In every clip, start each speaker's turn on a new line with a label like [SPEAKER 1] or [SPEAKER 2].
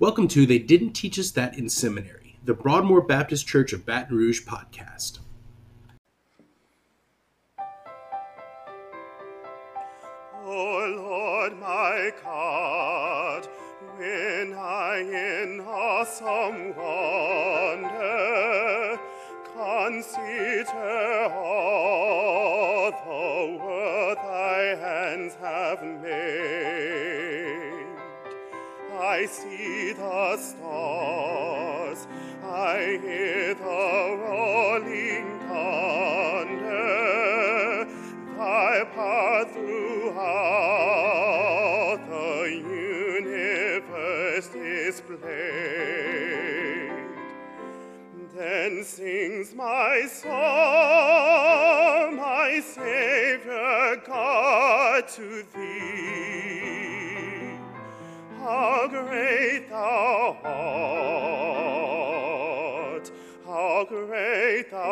[SPEAKER 1] Welcome to They Didn't Teach Us That in Seminary, the Broadmoor Baptist Church of Baton Rouge podcast.
[SPEAKER 2] O Lord my God, when I in awesome wonder consider all the world thy hands have made, I see the stars, I hear the rolling thunder, thy power throughout the universe displayed. Then sings my soul, my Savior God, to thee. How great thou art, how great thou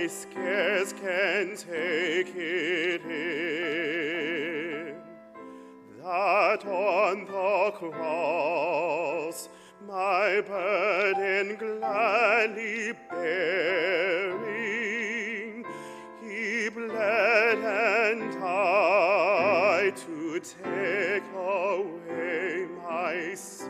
[SPEAKER 2] I scarce can take it in that on the cross my burden gladly bearing, he bled and died to take away my sin.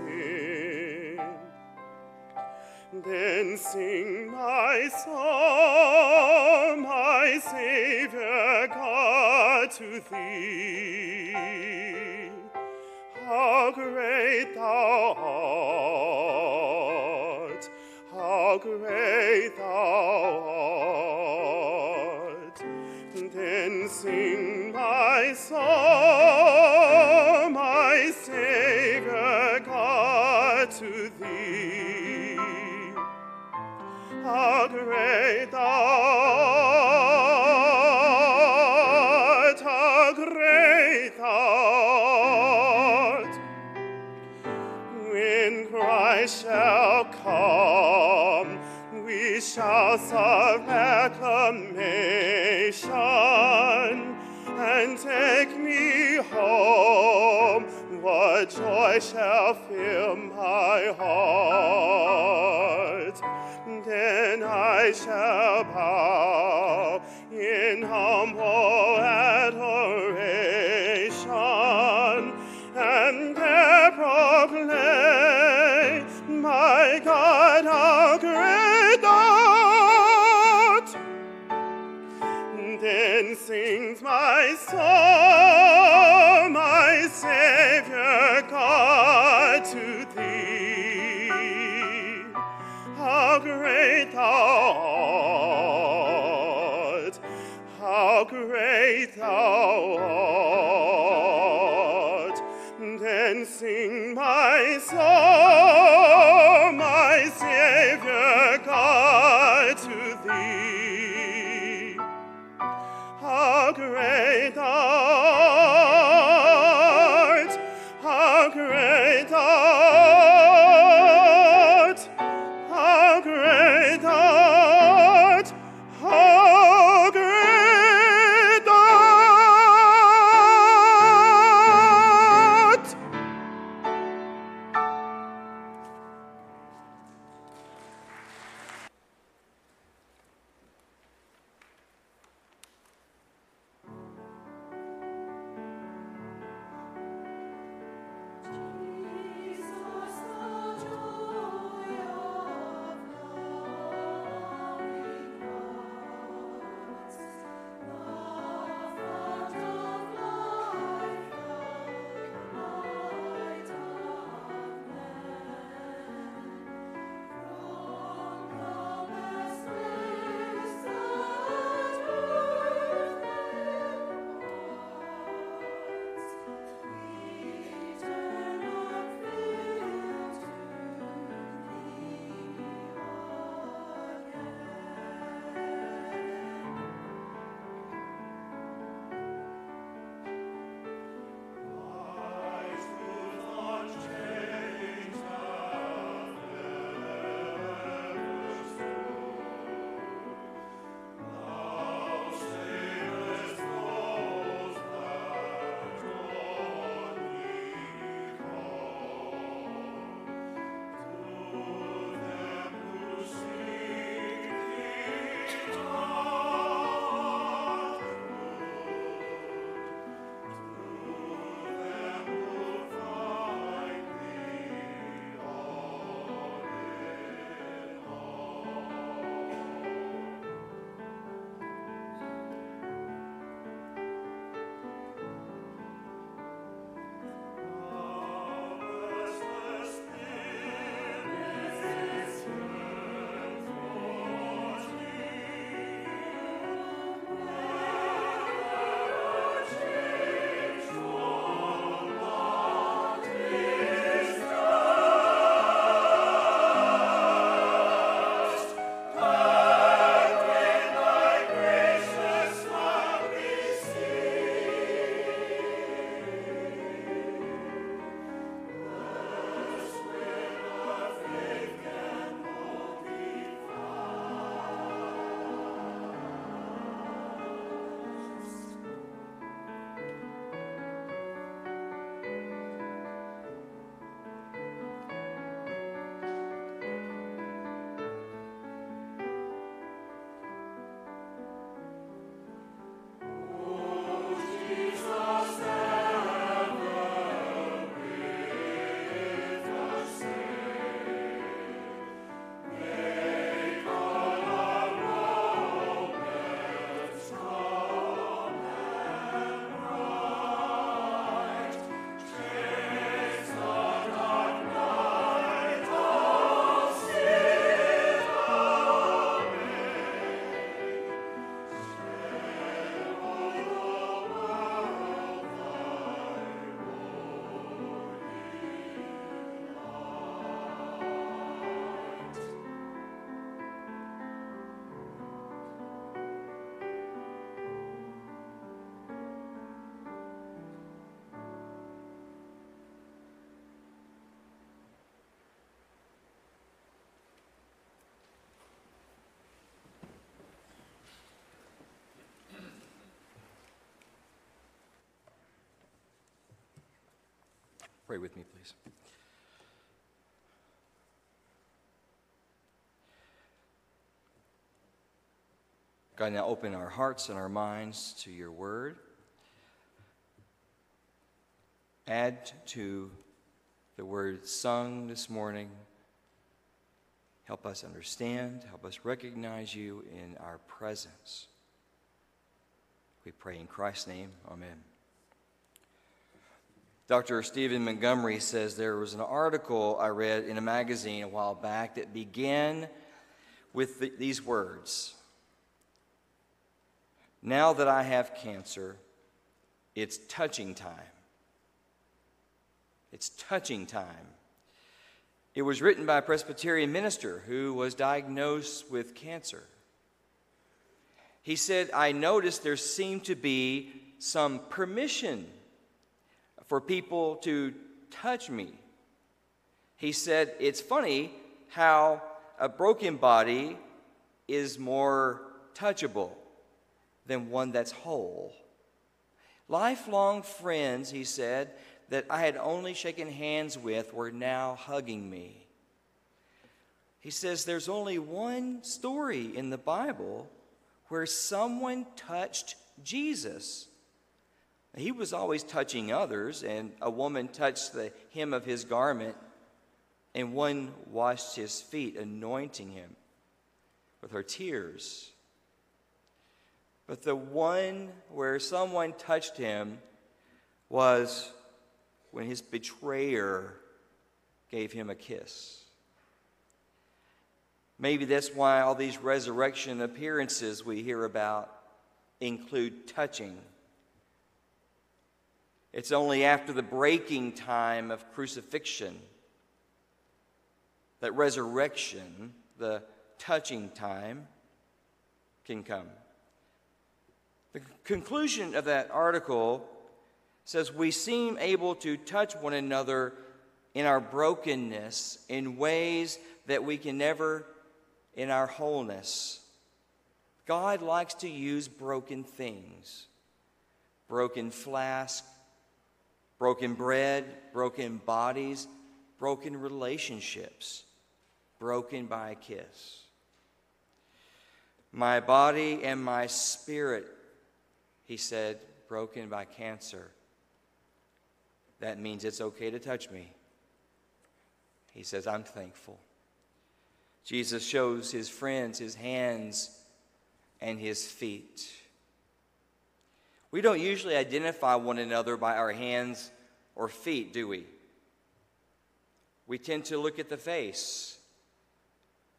[SPEAKER 2] Then sing my song, my Savior God, to thee. How great thou art, how great thou art. Then sing my song, my Savior joy shall fill my heart? Then I shall bow in humble adoration and there proclaim, my God, how great thou. Then sings my soul, my Savior great
[SPEAKER 3] Pray with me, please. God, now open our hearts and our minds to your word. Add to the word sung this morning. Help us understand, help us recognize you in our presence. We pray in Christ's name. Amen. Dr. Stephen Montgomery says there was an article I read in a magazine a while back that began with the, these words Now that I have cancer, it's touching time. It's touching time. It was written by a Presbyterian minister who was diagnosed with cancer. He said, I noticed there seemed to be some permission for people to touch me. He said, It's funny how a broken body is more touchable than one that's whole. Lifelong friends, he said, that I had only shaken hands with were now hugging me. He says there's only one story in the Bible where someone touched Jesus. He was always touching others, and a woman touched the hem of his garment, and one washed his feet, anointing him with her tears. But the one where someone touched him was when his betrayer gave him a kiss. Maybe that's why all these resurrection appearances we hear about include touching. It's only after the breaking time of crucifixion that resurrection, the touching time, can come. The conclusion of that article says we seem able to touch one another in our brokenness in ways that we can never in our wholeness. God likes to use broken things broken flask, broken bread, broken bodies, broken relationships, broken by a kiss. My body and my spirit, he said, broken by cancer. That means it's okay to touch me. He says, I'm thankful. Jesus shows his friends his hands and his feet. We don't usually identify one another by our hands or feet, do we? We tend to look at the face,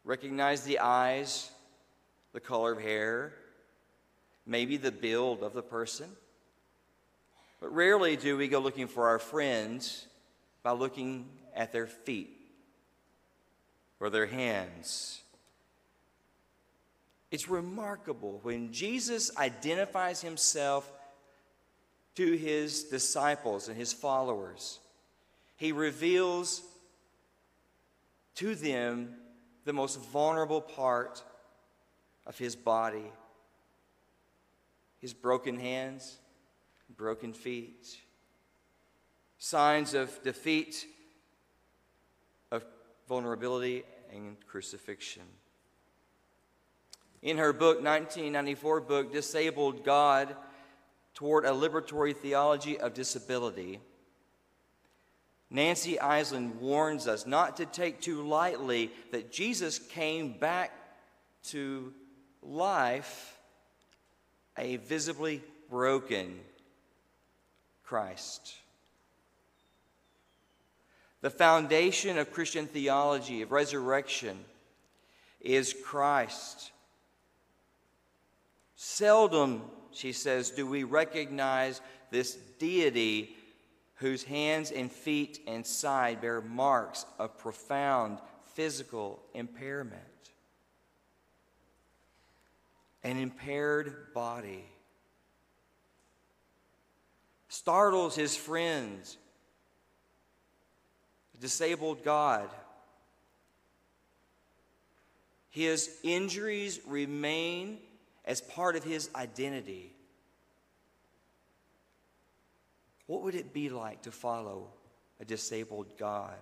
[SPEAKER 3] recognize the eyes, the color of hair, maybe the build of the person. But rarely do we go looking for our friends by looking at their feet or their hands. It's remarkable when Jesus identifies himself to his disciples and his followers, he reveals to them the most vulnerable part of his body his broken hands, broken feet, signs of defeat of vulnerability, and crucifixion. In her book, 1994 book, Disabled God Toward a Liberatory Theology of Disability, Nancy Eiesland warns us not to take too lightly that Jesus came back to life a visibly broken Christ. The foundation of Christian theology, of resurrection, is Christ. Seldom, she says, do we recognize this deity whose hands and feet and side bear marks of profound physical impairment. An impaired body startles his friends disabled God. His injuries remain as part of his identity. What would it be like to follow a disabled God.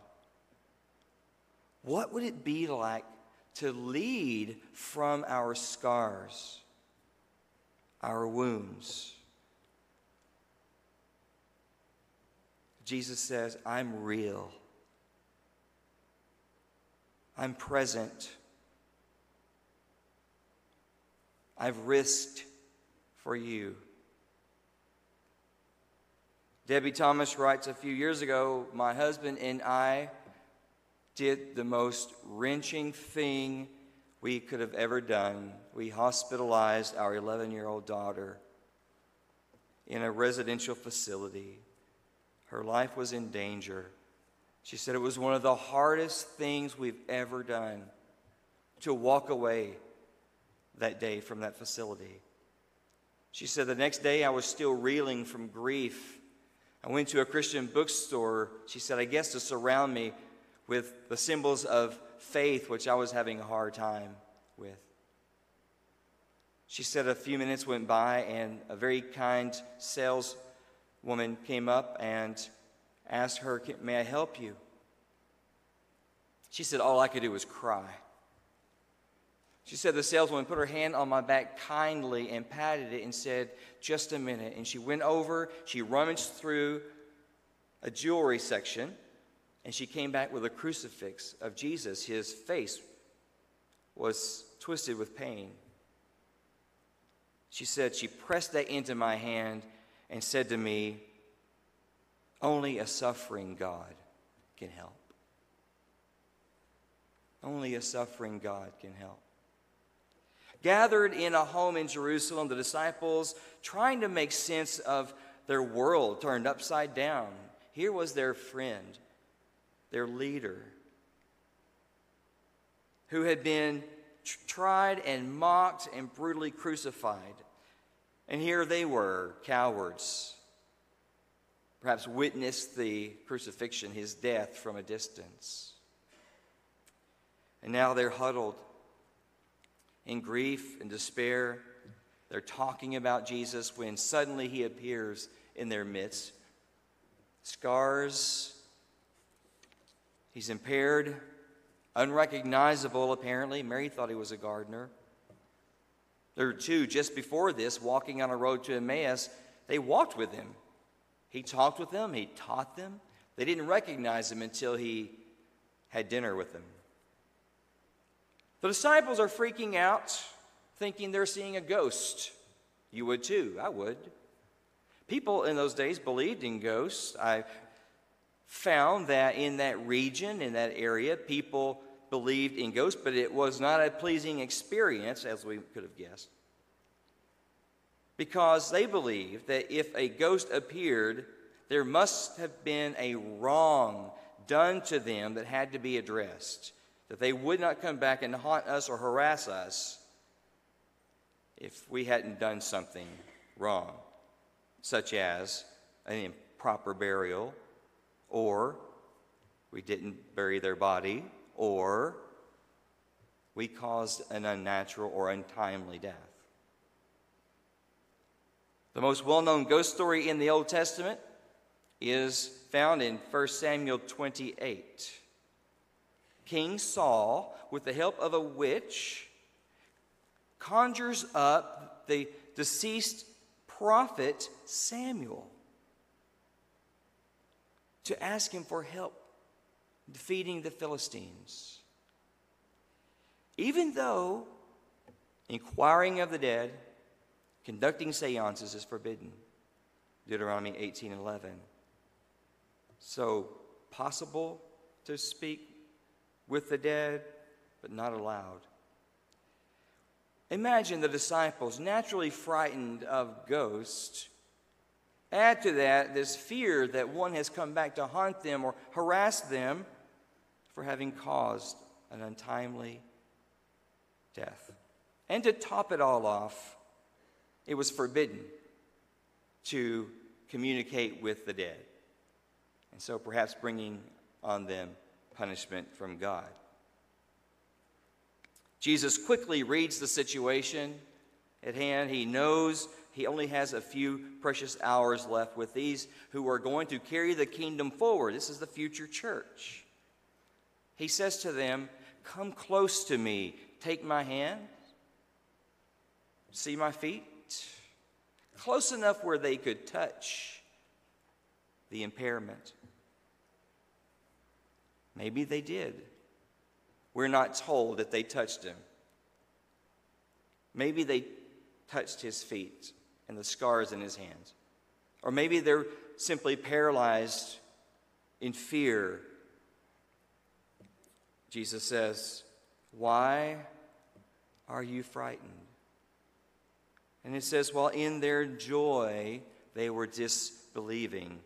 [SPEAKER 3] What would it be like to lead from our scars, our wounds? Jesus says, I'm real. I'm present. I've risked for you. Debie Thomas writes a few years ago My husband and I did the most wrenching thing we could have ever done. We hospitalized our 11 year old daughter in a residential facility. Her life was in danger. She said it was one of the hardest things we've ever done to walk away that day from that facility. She said the next day I was still reeling from grief. I went to a Christian bookstore, she said, I guess to surround me with the symbols of faith, which I was having a hard time with. She said a few minutes went by, and a very kind saleswoman came up and asked her, May I help you? She said, All I could do was cry. She said the saleswoman put her hand on my back kindly and patted it and said, Just a minute. And she went over, she rummaged through a jewelry section, and she came back with a crucifix of Jesus. His face was twisted with pain. She said, She pressed that into my hand and said to me, Only a suffering God can help. Only a suffering God can help. Gathered in a home in Jerusalem, the disciples trying to make sense of their world turned upside down. Here was their friend, their leader, who had been tried and mocked and brutally crucified. And here they were, cowards, perhaps witnessed the crucifixion, his death from a distance. And now they're huddled in grief and despair. They're talking about Jesus when suddenly he appears in their midst. Scars, he's impaired, unrecognizable apparently. Mary thought he was a gardener. There were two just before this walking on a road to Emmaus. They walked with him. He talked with them, he taught them. They didn't recognize him until he had dinner with them. The disciples are freaking out, thinking they're seeing a ghost. You would too. I would. People in those days believed in ghosts. I found that in that region, in that area, people believed in ghosts, but it was not a pleasing experience, as we could have guessed. Because they believed that if a ghost appeared, there must have been a wrong done to them that had to be addressed that they would not come back and haunt us or harass us if we hadn't done something wrong, such as an improper burial, or we didn't bury their body, or we caused an unnatural or untimely death. The most well known ghost story in the Old Testament is found in 1 Samuel 28. King Saul, with the help of a witch, conjures up the deceased prophet Samuel to ask him for help defeating the Philistines. Even though inquiring of the dead, conducting seances is forbidden. Deuteronomy 18:11. So possible to speak with the dead, but not allowed. Imagine the disciples naturally frightened of ghosts. Add to that this fear that one has come back to haunt them or harass them for having caused an untimely death. And to top it all off, it was forbidden to communicate with the dead. And so perhaps bringing on them punishment from God. Jesus quickly reads the situation at hand. He knows he only has a few precious hours left with these who are going to carry the kingdom forward. This is the future church. He says to them, Come close to me, take my hand, see my feet, close enough where they could touch the impairment. Maybe they did. We're not told that they touched him. Maybe they touched his feet and the scars in his hands. Or maybe they're simply paralyzed in fear. Jesus says, Why are you frightened? And it says, While in their joy, they were disbelieving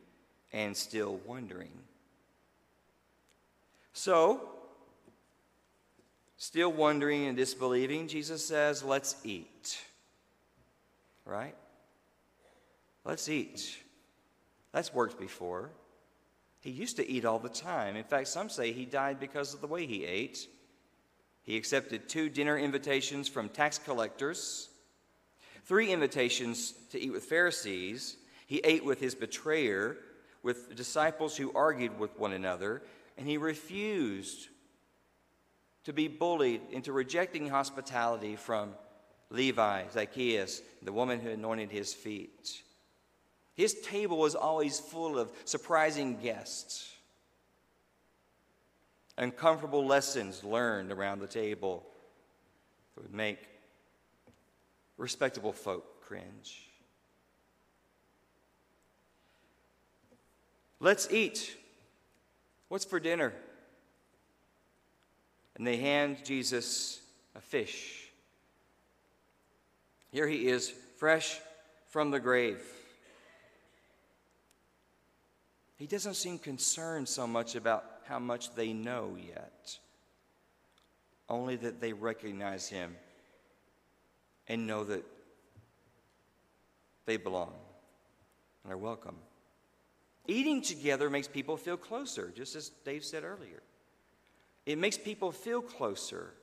[SPEAKER 3] and still wondering. So, still wondering and disbelieving, Jesus says, Let's eat. Right? Let's eat. That's worked before. He used to eat all the time. In fact, some say he died because of the way he ate. He accepted two dinner invitations from tax collectors, three invitations to eat with Pharisees. He ate with his betrayer, with disciples who argued with one another, and he refused to be bullied into rejecting hospitality from Levi, Zacchaeus, the woman who anointed his feet. His table was always full of surprising guests. Uncomfortable lessons learned around the table that would make respectable folk cringe. Let's eat. What's for dinner? And they hand Jesus a fish. Here he is, fresh from the grave. He doesn't seem concerned so much about how much they know yet, only that they recognize him and know that they belong and are welcome. Eating together makes people feel closer, just as Dave said earlier. It makes people feel closer.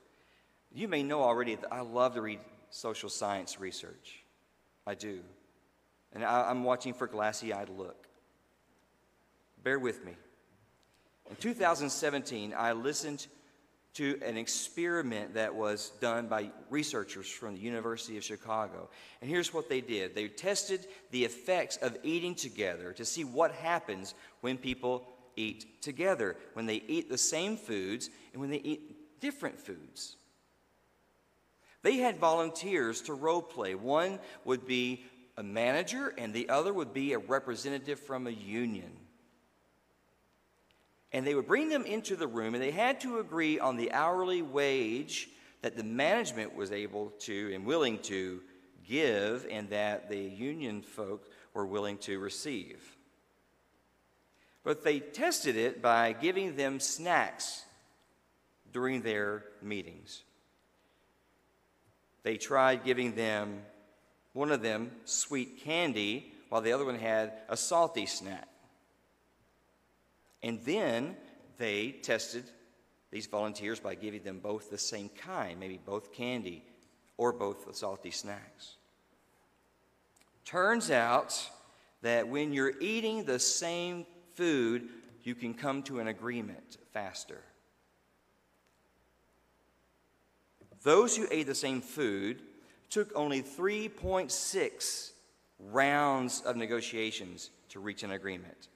[SPEAKER 3] You may know already that I love to read social science research. I do. And I, am watching for glassy eyed look. Bear with me. In 2017, I listened to an experiment that was done by researchers from the University of Chicago. And here's what they did they tested the effects of eating together to see what happens when people eat together, when they eat the same foods and when they eat different foods. They had volunteers to role play. One would be a manager, and the other would be a representative from a union. And they would bring them into the room, and they had to agree on the hourly wage that the management was able to and willing to give, and that the union folk were willing to receive. But they tested it by giving them snacks during their meetings. They tried giving them, one of them, sweet candy, while the other one had a salty snack. And then they tested these volunteers by giving them both the same kind, maybe both candy or both salty snacks. Turns out that when you're eating the same food, you can come to an agreement faster. Those who ate the same food took only 3.6 rounds of negotiations to reach an agreement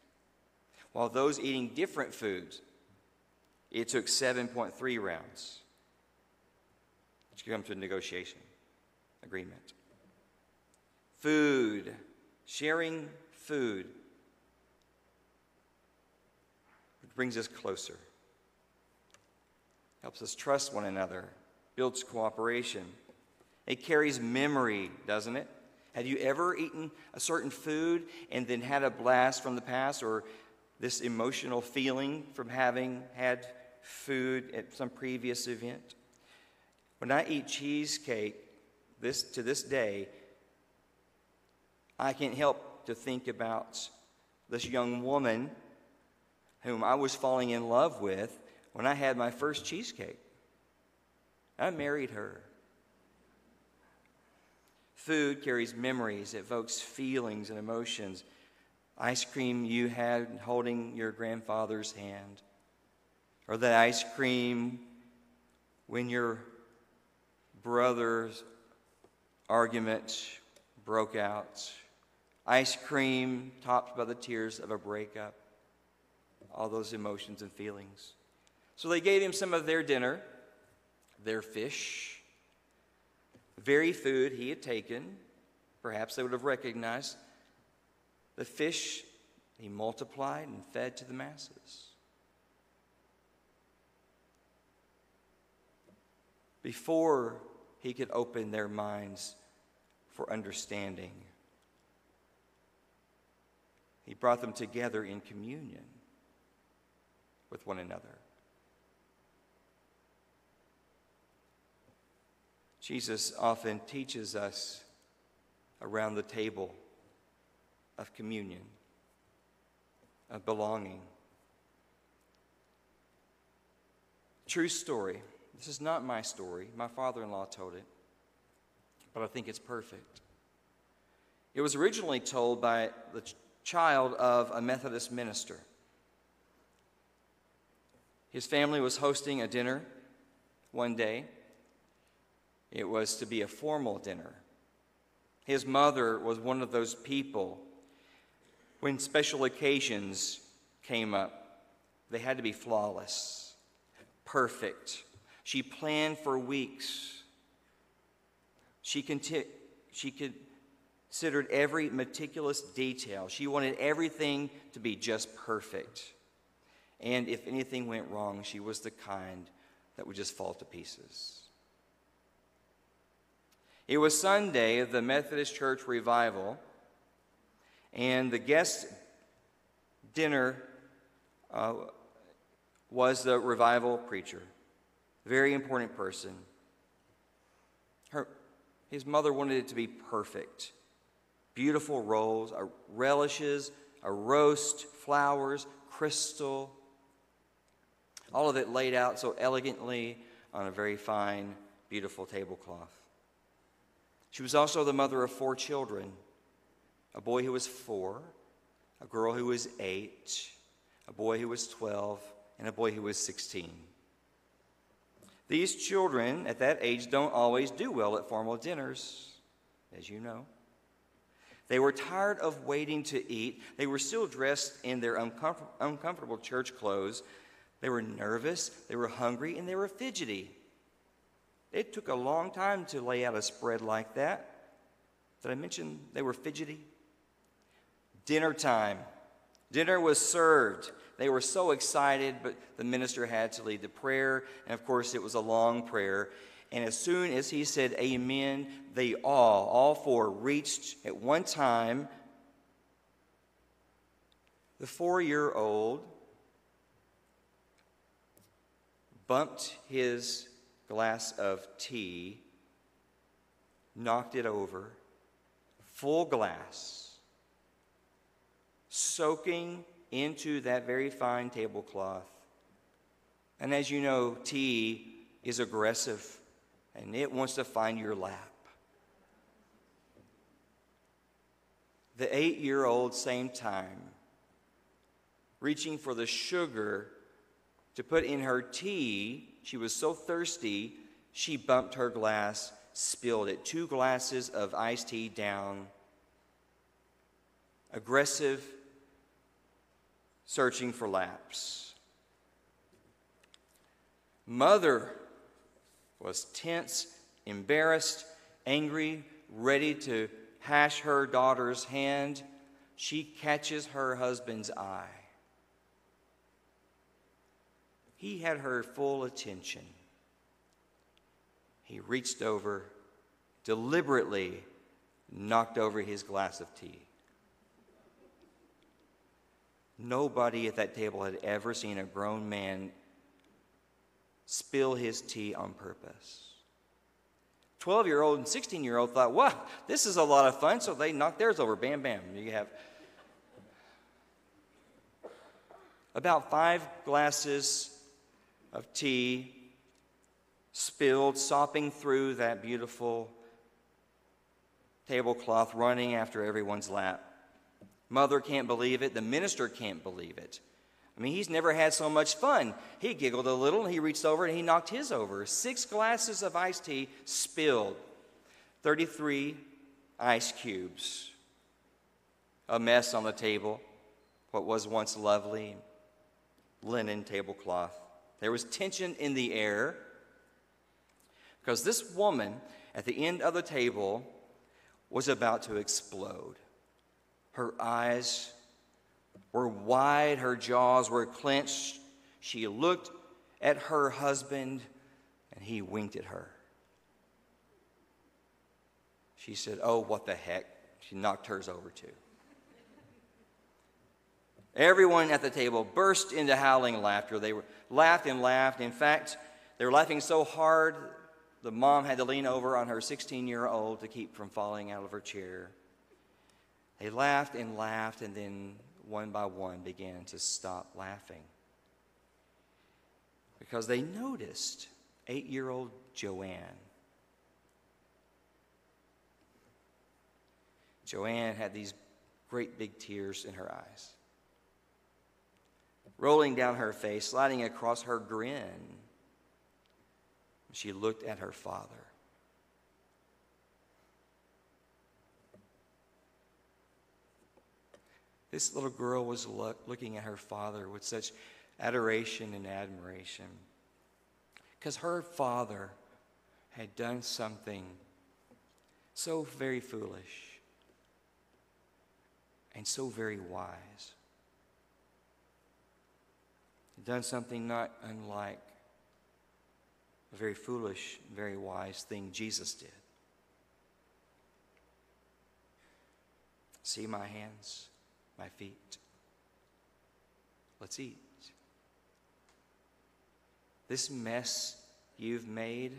[SPEAKER 3] while those eating different foods, it took 7.3 rounds to come to a negotiation agreement. Food, sharing food, brings us closer, helps us trust one another, builds cooperation. It carries memory, doesn't it? Have you ever eaten a certain food and then had a blast from the past or this emotional feeling from having had food at some previous event. When I eat cheesecake, this to this day, I can't help to think about this young woman whom I was falling in love with when I had my first cheesecake. I married her. Food carries memories, evokes feelings and emotions. Ice cream you had holding your grandfather's hand, or that ice cream when your brother's argument broke out, ice cream topped by the tears of a breakup, all those emotions and feelings. So they gave him some of their dinner, their fish, very food he had taken. Perhaps they would have recognized the fish he multiplied and fed to the masses. Before he could open their minds for understanding, he brought them together in communion with one another. Jesus often teaches us around the table of communion, of belonging. True story. This is not my story. My father in law told it, but I think it's perfect. It was originally told by the child of a Methodist minister. His family was hosting a dinner one day it was to be a formal dinner. His mother was one of those people, when special occasions came up, they had to be flawless, perfect. She planned for weeks. She, conti- she considered every meticulous detail. She wanted everything to be just perfect. And if anything went wrong, she was the kind that would just fall to pieces. It was Sunday of the Methodist Church revival, and the guest dinner uh, was the revival preacher. Very important person. Her, his mother wanted it to be perfect. Beautiful rolls, uh, relishes, a roast, flowers, crystal, all of it laid out so elegantly on a very fine, beautiful tablecloth. She was also the mother of four children a boy who was four, a girl who was eight, a boy who was 12, and a boy who was 16. These children at that age don't always do well at formal dinners, as you know. They were tired of waiting to eat. They were still dressed in their uncomfort- uncomfortable church clothes. They were nervous, they were hungry, and they were fidgety. It took a long time to lay out a spread like that. Did I mention they were fidgety? Dinner time. Dinner was served. They were so excited, but the minister had to lead the prayer. And of course, it was a long prayer. And as soon as he said amen, they all, all four, reached at one time. The four year old bumped his glass of tea, knocked it over, full glass, soaking into that very fine tablecloth. And as you know, tea is aggressive and it wants to find your lap. The eight year old, same time, reaching for the sugar to put in her tea she was so thirsty, she bumped her glass, spilled it. Two glasses of iced tea down. Aggressive, searching for laps. Mother was tense, embarrassed, angry, ready to hash her daughter's hand. She catches her husband's eye. He had her full attention. He reached over, deliberately knocked over his glass of tea. Nobody at that table had ever seen a grown man spill his tea on purpose. 12 year old and 16 year old thought, wow, this is a lot of fun. So they knocked theirs over. Bam, bam. You have about five glasses of tea spilled, sopping through that beautiful tablecloth running after everyone's lap. Mother can't believe it. The minister can't believe it. I mean, he's never had so much fun. He giggled a little and he reached over and he knocked his over. Six glasses of iced tea spilled, 33 ice cubes, a mess on the table, what was once lovely linen tablecloth. There was tension in the air because this woman at the end of the table was about to explode. Her eyes were wide, her jaws were clenched. She looked at her husband, and he winked at her. She said, Oh, what the heck? She knocked hers over too. Everyone at the table burst into howling laughter. They were, laughed and laughed. In fact, they were laughing so hard, the mom had to lean over on her 16 year old to keep from falling out of her chair. They laughed and laughed, and then one by one began to stop laughing because they noticed eight year old Joanne. Joanne had these great big tears in her eyes, rolling down her face, sliding across her grin. She looked at her father. This little girl was look, looking at her father with such adoration and admiration because her father had done something so very foolish and so very wise. He'd done something not unlike a very foolish, very wise thing Jesus did. See my hands? My feet. Let's eat. This mess you've made,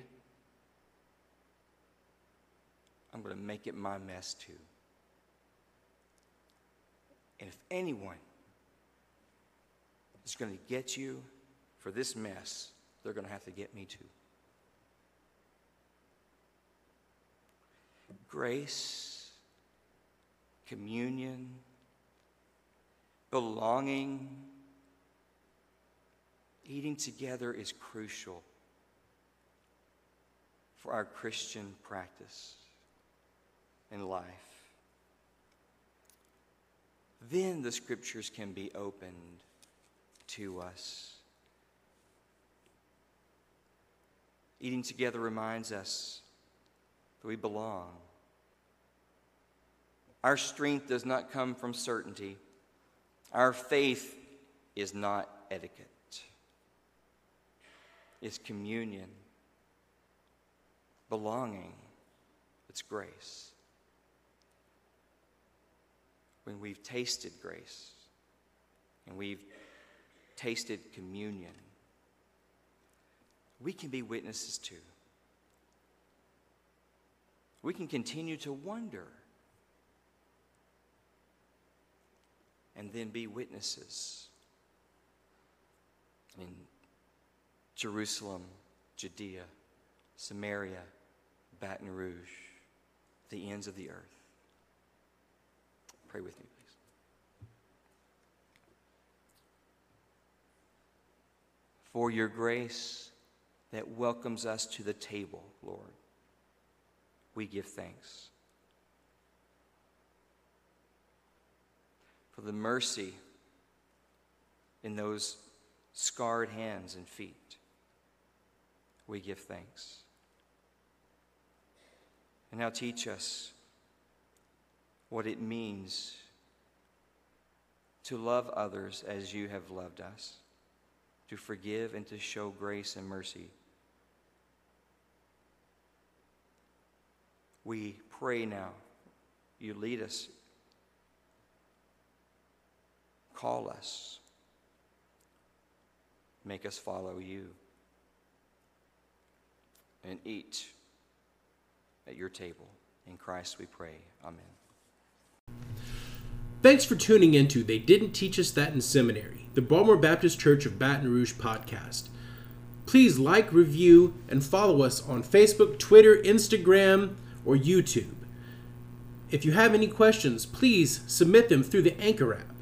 [SPEAKER 3] I'm going to make it my mess too. And if anyone is going to get you for this mess, they're going to have to get me too. Grace, communion, belonging, eating together is crucial for our Christian practice in life. Then the scriptures can be opened to us. Eating together reminds us that we belong. Our strength does not come from certainty. Our faith is not etiquette, it's communion, belonging, it's grace. When we've tasted grace and we've tasted communion, we can be witnesses too. We can continue to wonder and then be witnesses in Jerusalem, Judea, Samaria, Baton Rouge, the ends of the earth. Pray with me, please. For your grace that welcomes us to the table, Lord, we give thanks. For the mercy in those scarred hands and feet. We give thanks. And now teach us what it means to love others as you have loved us, to forgive and to show grace and mercy. We pray now. You lead us Call us. Make us follow you. And eat at your table. In Christ we pray. Amen.
[SPEAKER 1] Thanks for tuning in to They Didn't Teach Us That in Seminary, the Broadmoor Baptist Church of Baton Rouge podcast. Please like, review, and follow us on Facebook, Twitter, Instagram, or YouTube. If you have any questions, please submit them through the Anchor app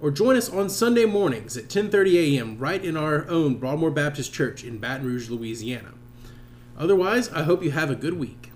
[SPEAKER 1] or join us on Sunday mornings at 10:30 a.m. right in our own Broadmoor Baptist Church in Baton Rouge, Louisiana. Otherwise, I hope you have a good week.